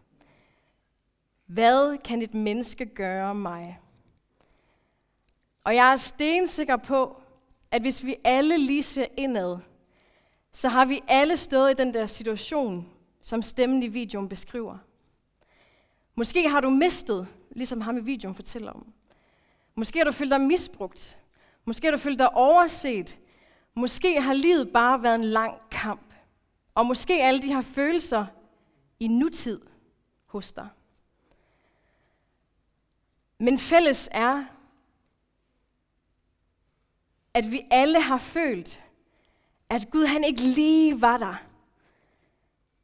B: Hvad kan et menneske gøre mig? Og jeg er stensikker på, at hvis vi alle lige ser indad, så har vi alle stået i den der situation, som stemmen i videoen beskriver. Måske har du mistet, ligesom ham i videoen fortæller om. Måske har du følt dig misbrugt. Måske har du følt dig overset. Måske har livet bare været en lang kamp. Og måske alle de her følelser i nutid hos dig. Men fælles er, at vi alle har følt, at Gud han ikke lige var der.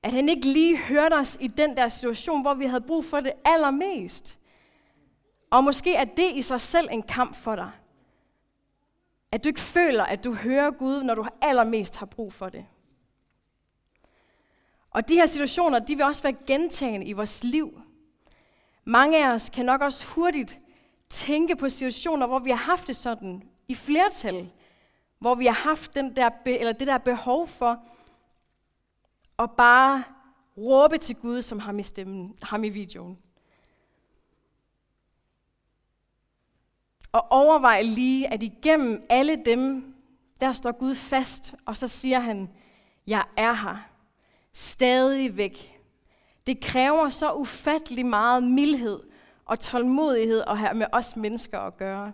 B: At han ikke lige hørte os i den der situation, hvor vi havde brug for det allermest. Og måske er det i sig selv en kamp for dig. At du ikke føler, at du hører Gud, når du allermest har brug for det. Og de her situationer, de vil også være gentagende i vores liv. Mange af os kan nok også hurtigt tænke på situationer, hvor vi har haft det sådan i flertal. Hvor vi har haft den der, eller det der behov for at bare råbe til Gud, som ham i stemmen, ham i videoen. Og overvej lige, at igennem alle dem, der står Gud fast, og så siger han, jeg er her. Stadig væk. Det kræver så ufattelig meget mildhed og tålmodighed at have med os mennesker at gøre.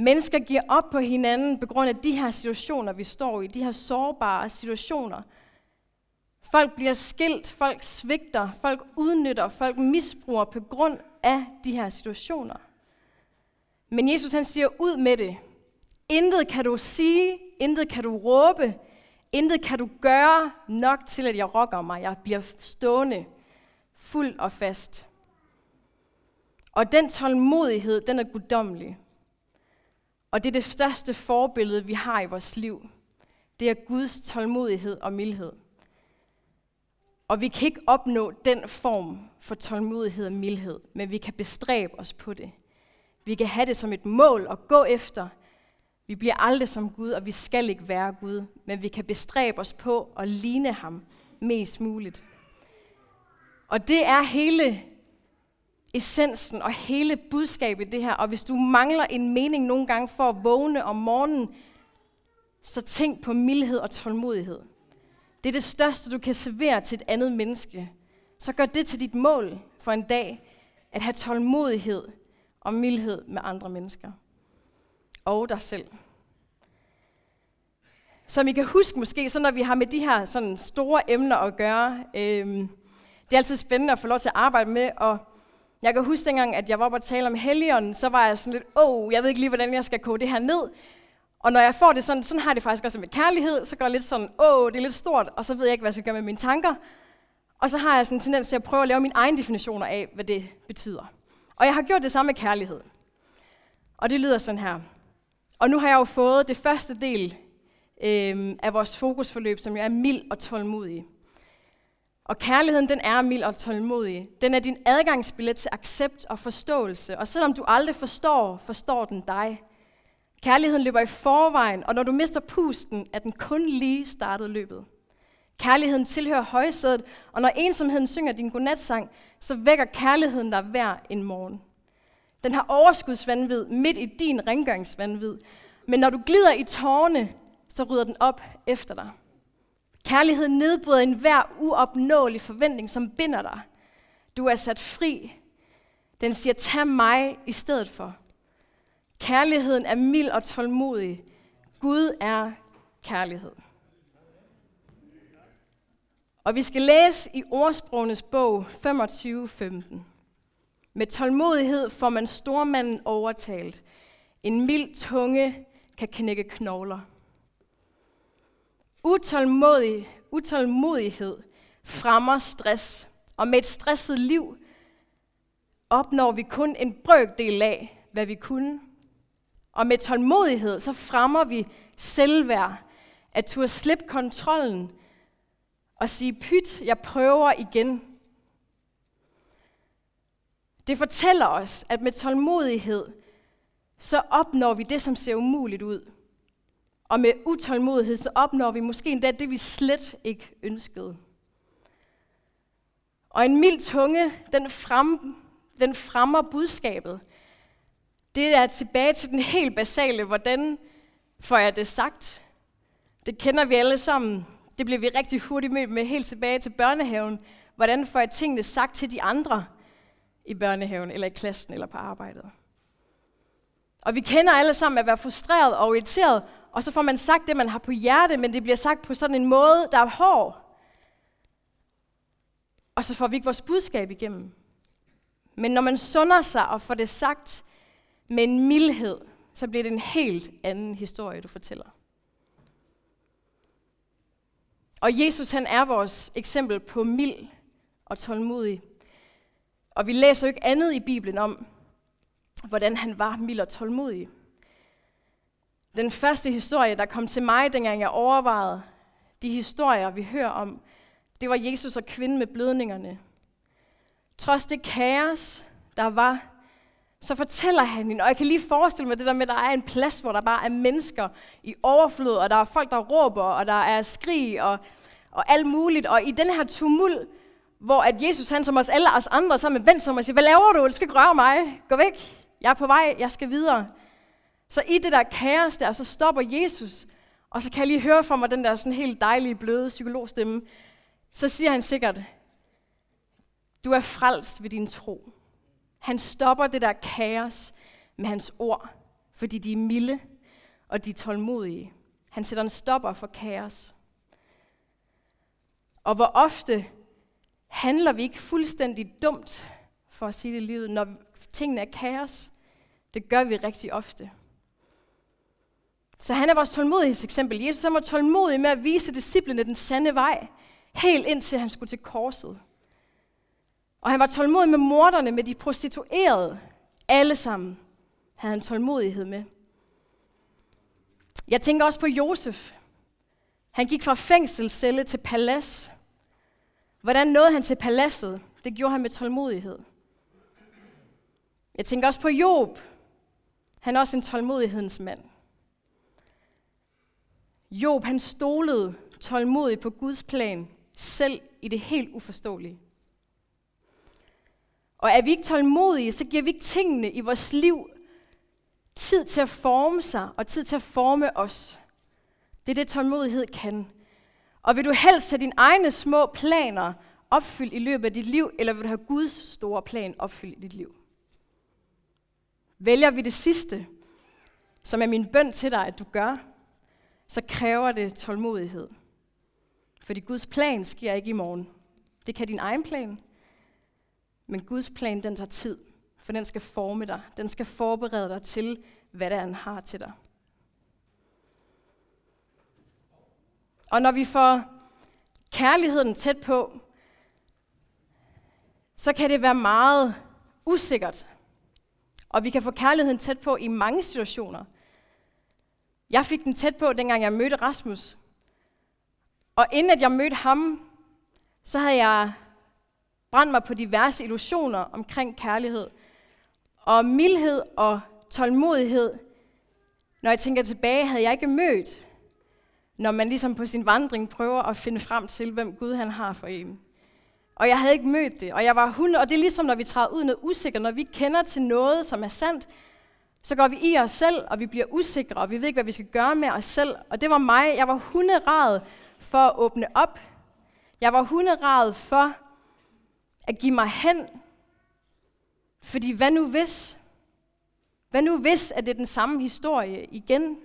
B: Mennesker giver op på hinanden på grund af de her situationer, vi står i, de her sårbare situationer. Folk bliver skilt, folk svigter, folk udnytter, folk misbruger på grund af de her situationer. Men Jesus han siger ud med det. Intet kan du sige, intet kan du råbe, intet kan du gøre nok til, at jeg rokker mig. Jeg bliver stående, fuld og fast. Og den tålmodighed, den er guddommelig. Og det er det største forbillede, vi har i vores liv. Det er Guds tålmodighed og mildhed. Og vi kan ikke opnå den form for tålmodighed og mildhed, men vi kan bestræbe os på det. Vi kan have det som et mål at gå efter. Vi bliver aldrig som Gud, og vi skal ikke være Gud, men vi kan bestræbe os på at ligne ham mest muligt. Og det er hele essensen og hele budskabet i det her. Og hvis du mangler en mening nogle gange for at vågne om morgenen, så tænk på mildhed og tålmodighed. Det er det største, du kan servere til et andet menneske. Så gør det til dit mål for en dag, at have tålmodighed og mildhed med andre mennesker. Og dig selv. Som I kan huske måske, så når vi har med de her sådan store emner at gøre, øh, det er altid spændende at få lov til at arbejde med, og jeg kan huske dengang, at jeg var oppe og tale om helligånden, så var jeg sådan lidt, åh, oh, jeg ved ikke lige, hvordan jeg skal koge det her ned. Og når jeg får det sådan, sådan har det faktisk også med kærlighed, så går jeg lidt sådan, åh, oh, det er lidt stort, og så ved jeg ikke, hvad jeg skal gøre med mine tanker. Og så har jeg sådan en tendens til at prøve at lave mine egne definitioner af, hvad det betyder. Og jeg har gjort det samme med kærlighed. Og det lyder sådan her. Og nu har jeg jo fået det første del øh, af vores fokusforløb, som jo er mild og tålmodig. Og kærligheden, den er mild og tålmodig. Den er din adgangsbillet til accept og forståelse. Og selvom du aldrig forstår, forstår den dig. Kærligheden løber i forvejen, og når du mister pusten, er den kun lige startet løbet. Kærligheden tilhører højsædet, og når ensomheden synger din godnatsang, så vækker kærligheden dig hver en morgen. Den har overskudsvandvid midt i din rengøringsvandvid, men når du glider i tårne, så rydder den op efter dig. Kærlighed nedbryder enhver uopnåelig forventning, som binder dig. Du er sat fri. Den siger, tag mig i stedet for. Kærligheden er mild og tålmodig. Gud er kærlighed. Og vi skal læse i ordsprogenes bog 25.15. Med tålmodighed får man stormanden overtalt. En mild tunge kan knække knogler. Utålmodig, utålmodighed fremmer stress, og med et stresset liv opnår vi kun en brøkdel af, hvad vi kunne. Og med tålmodighed, så fremmer vi selvværd, at turde slippe kontrollen og sige, pyt, jeg prøver igen. Det fortæller os, at med tålmodighed, så opnår vi det, som ser umuligt ud. Og med utålmodighed, så opnår vi måske endda det, vi slet ikke ønskede. Og en mild tunge, den, frem, den fremmer budskabet. Det er tilbage til den helt basale, hvordan får jeg det sagt? Det kender vi alle sammen. Det bliver vi rigtig hurtigt mødt med helt tilbage til børnehaven. Hvordan får jeg tingene sagt til de andre i børnehaven, eller i klassen, eller på arbejdet? Og vi kender alle sammen at være frustreret og irriteret, og så får man sagt det, man har på hjerte, men det bliver sagt på sådan en måde, der er hård. Og så får vi ikke vores budskab igennem. Men når man sunder sig og får det sagt med en mildhed, så bliver det en helt anden historie, du fortæller. Og Jesus han er vores eksempel på mild og tålmodig. Og vi læser jo ikke andet i Bibelen om, hvordan han var mild og tålmodig. Den første historie, der kom til mig, dengang jeg overvejede de historier, vi hører om, det var Jesus og kvinden med blødningerne. Trods det kaos, der var, så fortæller han hende, og jeg kan lige forestille mig det der med, at der er en plads, hvor der bare er mennesker i overflod, og der er folk, der råber, og der er skrig, og, og alt muligt. Og i den her tumult, hvor at Jesus, han som os alle os andre, så med vendt som og siger, hvad laver du? Du skal ikke røre mig. Gå væk. Jeg er på vej. Jeg skal videre. Så i det der kaos der, så stopper Jesus, og så kan jeg lige høre fra mig den der sådan helt dejlige, bløde psykologstemme. Så siger han sikkert, du er frelst ved din tro. Han stopper det der kaos med hans ord, fordi de er milde og de er tålmodige. Han sætter en stopper for kaos. Og hvor ofte handler vi ikke fuldstændig dumt, for at sige det i livet, når tingene er kaos? Det gør vi rigtig ofte. Så han er vores tålmodighedseksempel. Jesus han var tålmodig med at vise disciplene den sande vej, helt indtil han skulle til korset. Og han var tålmodig med morderne, med de prostituerede. Alle sammen havde han tålmodighed med. Jeg tænker også på Josef. Han gik fra fængselscelle til palads. Hvordan nåede han til paladset? Det gjorde han med tålmodighed. Jeg tænker også på Job. Han er også en tålmodighedens mand. Job, han stolede tålmodigt på Guds plan, selv i det helt uforståelige. Og er vi ikke tålmodige, så giver vi ikke tingene i vores liv tid til at forme sig og tid til at forme os. Det er det, tålmodighed kan. Og vil du helst have dine egne små planer opfyldt i løbet af dit liv, eller vil du have Guds store plan opfyldt i dit liv? Vælger vi det sidste, som er min bøn til dig, at du gør, så kræver det tålmodighed. Fordi Guds plan sker ikke i morgen. Det kan din egen plan, men Guds plan, den tager tid, for den skal forme dig. Den skal forberede dig til, hvad det er, han har til dig. Og når vi får kærligheden tæt på, så kan det være meget usikkert. Og vi kan få kærligheden tæt på i mange situationer. Jeg fik den tæt på, dengang jeg mødte Rasmus. Og inden at jeg mødte ham, så havde jeg brændt mig på diverse illusioner omkring kærlighed. Og mildhed og tålmodighed, når jeg tænker tilbage, havde jeg ikke mødt, når man ligesom på sin vandring prøver at finde frem til, hvem Gud han har for en. Og jeg havde ikke mødt det, og jeg var hund, og det er ligesom, når vi træder ud noget usikkert, når vi kender til noget, som er sandt, så går vi i os selv, og vi bliver usikre, og vi ved ikke, hvad vi skal gøre med os selv. Og det var mig, jeg var hunderad for at åbne op. Jeg var hunderad for at give mig hen. Fordi hvad nu hvis? Hvad nu hvis, at det er den samme historie igen?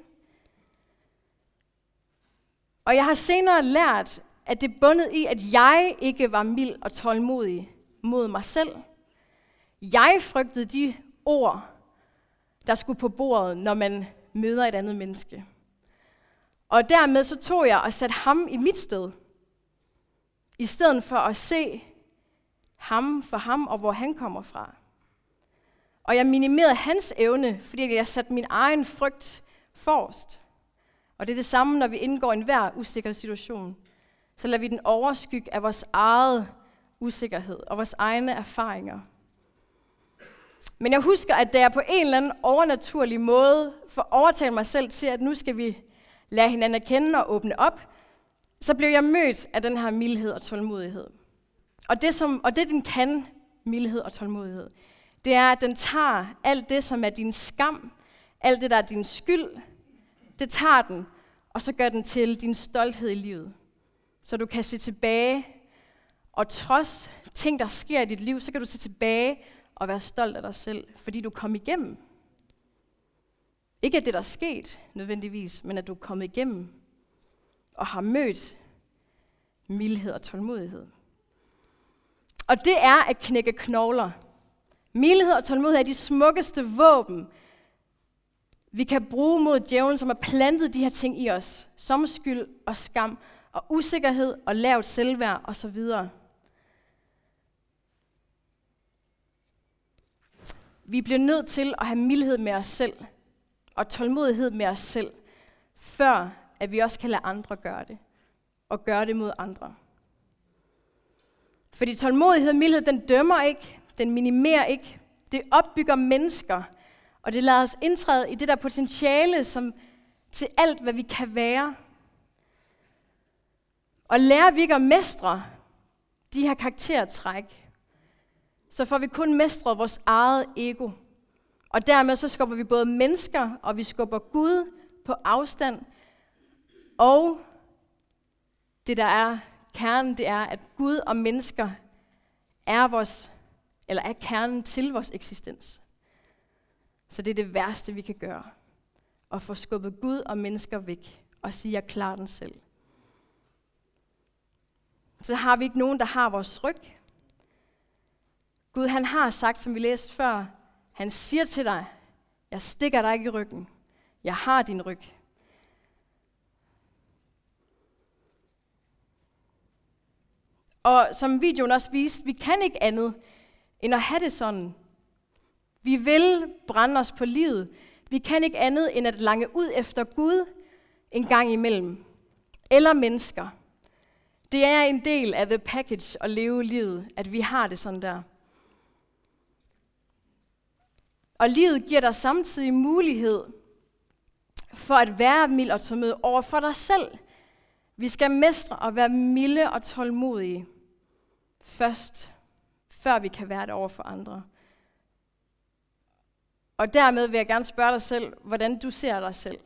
B: Og jeg har senere lært, at det bundet i, at jeg ikke var mild og tålmodig mod mig selv. Jeg frygtede de ord, der skulle på bordet, når man møder et andet menneske. Og dermed så tog jeg og satte ham i mit sted, i stedet for at se ham for ham og hvor han kommer fra. Og jeg minimerede hans evne, fordi jeg satte min egen frygt forrest. Og det er det samme, når vi indgår i enhver usikker situation. Så lader vi den overskygge af vores eget usikkerhed og vores egne erfaringer. Men jeg husker, at da jeg på en eller anden overnaturlig måde får overtalt mig selv til, at nu skal vi lære hinanden at kende og åbne op, så blev jeg mødt af den her mildhed og tålmodighed. Og det, som, og det den kan, mildhed og tålmodighed, det er, at den tager alt det, som er din skam, alt det, der er din skyld, det tager den, og så gør den til din stolthed i livet. Så du kan se tilbage, og trods ting, der sker i dit liv, så kan du se tilbage og være stolt af dig selv, fordi du kom igennem. Ikke at det, der er sket nødvendigvis, men at du er kommet igennem og har mødt mildhed og tålmodighed. Og det er at knække knogler. Mildhed og tålmodighed er de smukkeste våben, vi kan bruge mod djævlen, som har plantet de her ting i os, som skyld og skam og usikkerhed og lavt selvværd osv. Vi bliver nødt til at have mildhed med os selv og tålmodighed med os selv, før at vi også kan lade andre gøre det, og gøre det mod andre. Fordi tålmodighed og mildhed, den dømmer ikke, den minimerer ikke, det opbygger mennesker, og det lader os indtræde i det der potentiale, som til alt, hvad vi kan være. Og lærer vi ikke at mestre de her karaktertræk, så får vi kun mestret vores eget ego. Og dermed så skubber vi både mennesker, og vi skubber Gud på afstand. Og det der er kernen, det er, at Gud og mennesker er vores, eller er kernen til vores eksistens. Så det er det værste, vi kan gøre. At få skubbet Gud og mennesker væk og sige, jeg klarer den selv. Så har vi ikke nogen, der har vores ryg. Gud han har sagt, som vi læste før, han siger til dig, jeg stikker dig ikke i ryggen. Jeg har din ryg. Og som videoen også viste, vi kan ikke andet end at have det sådan. Vi vil brænde os på livet. Vi kan ikke andet end at lange ud efter Gud en gang imellem. Eller mennesker. Det er en del af the package at leve livet, at vi har det sådan der. Og livet giver dig samtidig mulighed for at være mild og tålmodig over for dig selv. Vi skal mestre og være milde og tålmodige først, før vi kan være det over for andre. Og dermed vil jeg gerne spørge dig selv, hvordan du ser dig selv.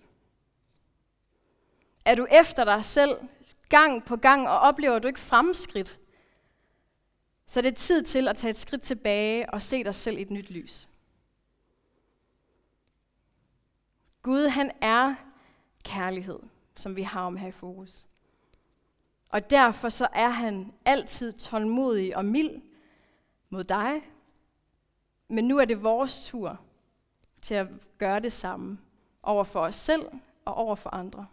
B: Er du efter dig selv gang på gang, og oplever du ikke fremskridt, så det er tid til at tage et skridt tilbage og se dig selv i et nyt lys. Gud, han er kærlighed, som vi har om her i fokus. Og derfor så er han altid tålmodig og mild mod dig. Men nu er det vores tur til at gøre det samme over for os selv og over for andre.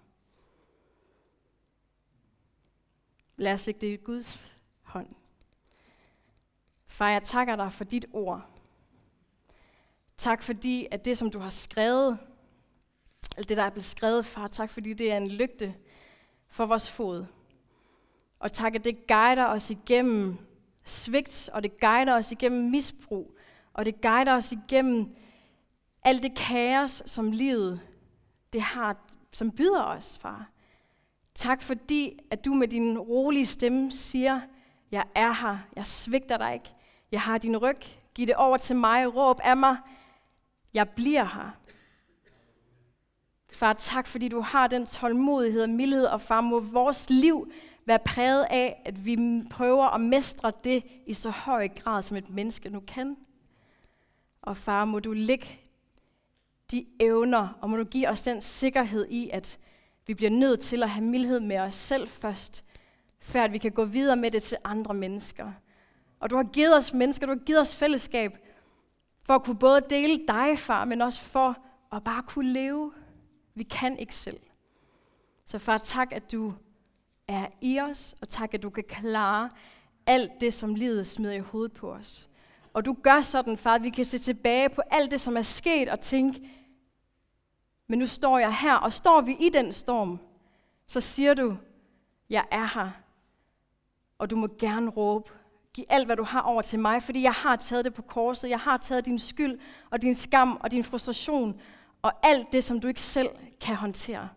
B: Lad os ikke det i Guds hånd. Far, jeg takker dig for dit ord. Tak fordi, at det, som du har skrevet, alt det, der er blevet skrevet, far, tak fordi det er en lygte for vores fod. Og tak, at det guider os igennem svigt, og det guider os igennem misbrug, og det guider os igennem alt det kaos, som livet det har, som byder os, far. Tak fordi, at du med din rolige stemme siger, jeg er her, jeg svigter dig ikke, jeg har din ryg, giv det over til mig, råb af mig, jeg bliver her. Far, tak fordi du har den tålmodighed og mildhed, og far, må vores liv være præget af, at vi prøver at mestre det i så høj grad, som et menneske nu kan. Og far, må du lægge de evner, og må du give os den sikkerhed i, at vi bliver nødt til at have mildhed med os selv først, før at vi kan gå videre med det til andre mennesker. Og du har givet os mennesker, du har givet os fællesskab, for at kunne både dele dig, far, men også for at bare kunne leve. Vi kan ikke selv. Så far, tak, at du er i os, og tak, at du kan klare alt det, som livet smider i hovedet på os. Og du gør sådan, far, at vi kan se tilbage på alt det, som er sket, og tænke, men nu står jeg her, og står vi i den storm, så siger du, jeg er her, og du må gerne råbe. Giv alt, hvad du har over til mig, fordi jeg har taget det på korset. Jeg har taget din skyld, og din skam, og din frustration, og alt det, som du ikke selv kan håndtere.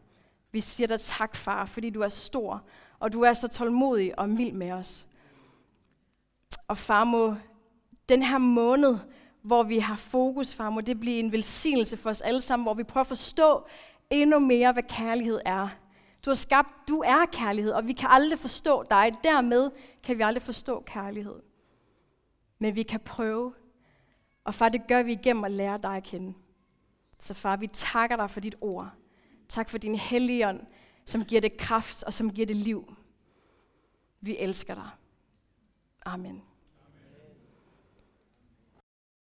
B: Vi siger dig tak, far, fordi du er stor, og du er så tålmodig og mild med os. Og far, må den her måned, hvor vi har fokus, far, må det blive en velsignelse for os alle sammen, hvor vi prøver at forstå endnu mere, hvad kærlighed er. Du har skabt, du er kærlighed, og vi kan aldrig forstå dig. Dermed kan vi aldrig forstå kærlighed. Men vi kan prøve. Og far, det gør vi igennem at lære dig at kende. Så far, vi takker dig for dit ord. Tak for din helligånd, som giver det kraft og som giver det liv. Vi elsker dig. Amen.